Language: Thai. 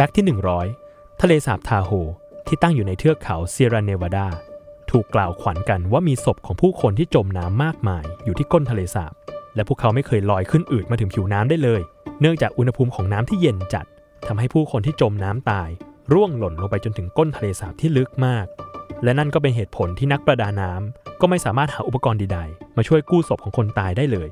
แฟกต์ที่ 100 ทะเลสาบทาโฮที่ตั้งอยู่ในเทือกเขาเซียราเนวาดา ถูกกล่าวขวัญกันว่ามีศพของผู้คนที่จมน้ำมากมาย อยู่ที่ก้นทะเลสาบ และพวกเขาไม่เคยลอยขึ้นอืดมาถึงผิวน้ำได้เลย เนื่องจากอุณหภูมิของน้ำที่เย็นจัดทำให้ผู้คนที่จมน้ำตาย ร่วงหล่นลงไปจนถึงก้นทะเลสาบที่ลึกมาก และนั่นก็เป็นเหตุผลที่นักประดาน้ำก็ไม่สามารถหาอุปกรณ์ใดๆมาช่วยกู้ศพของคนตายได้เลย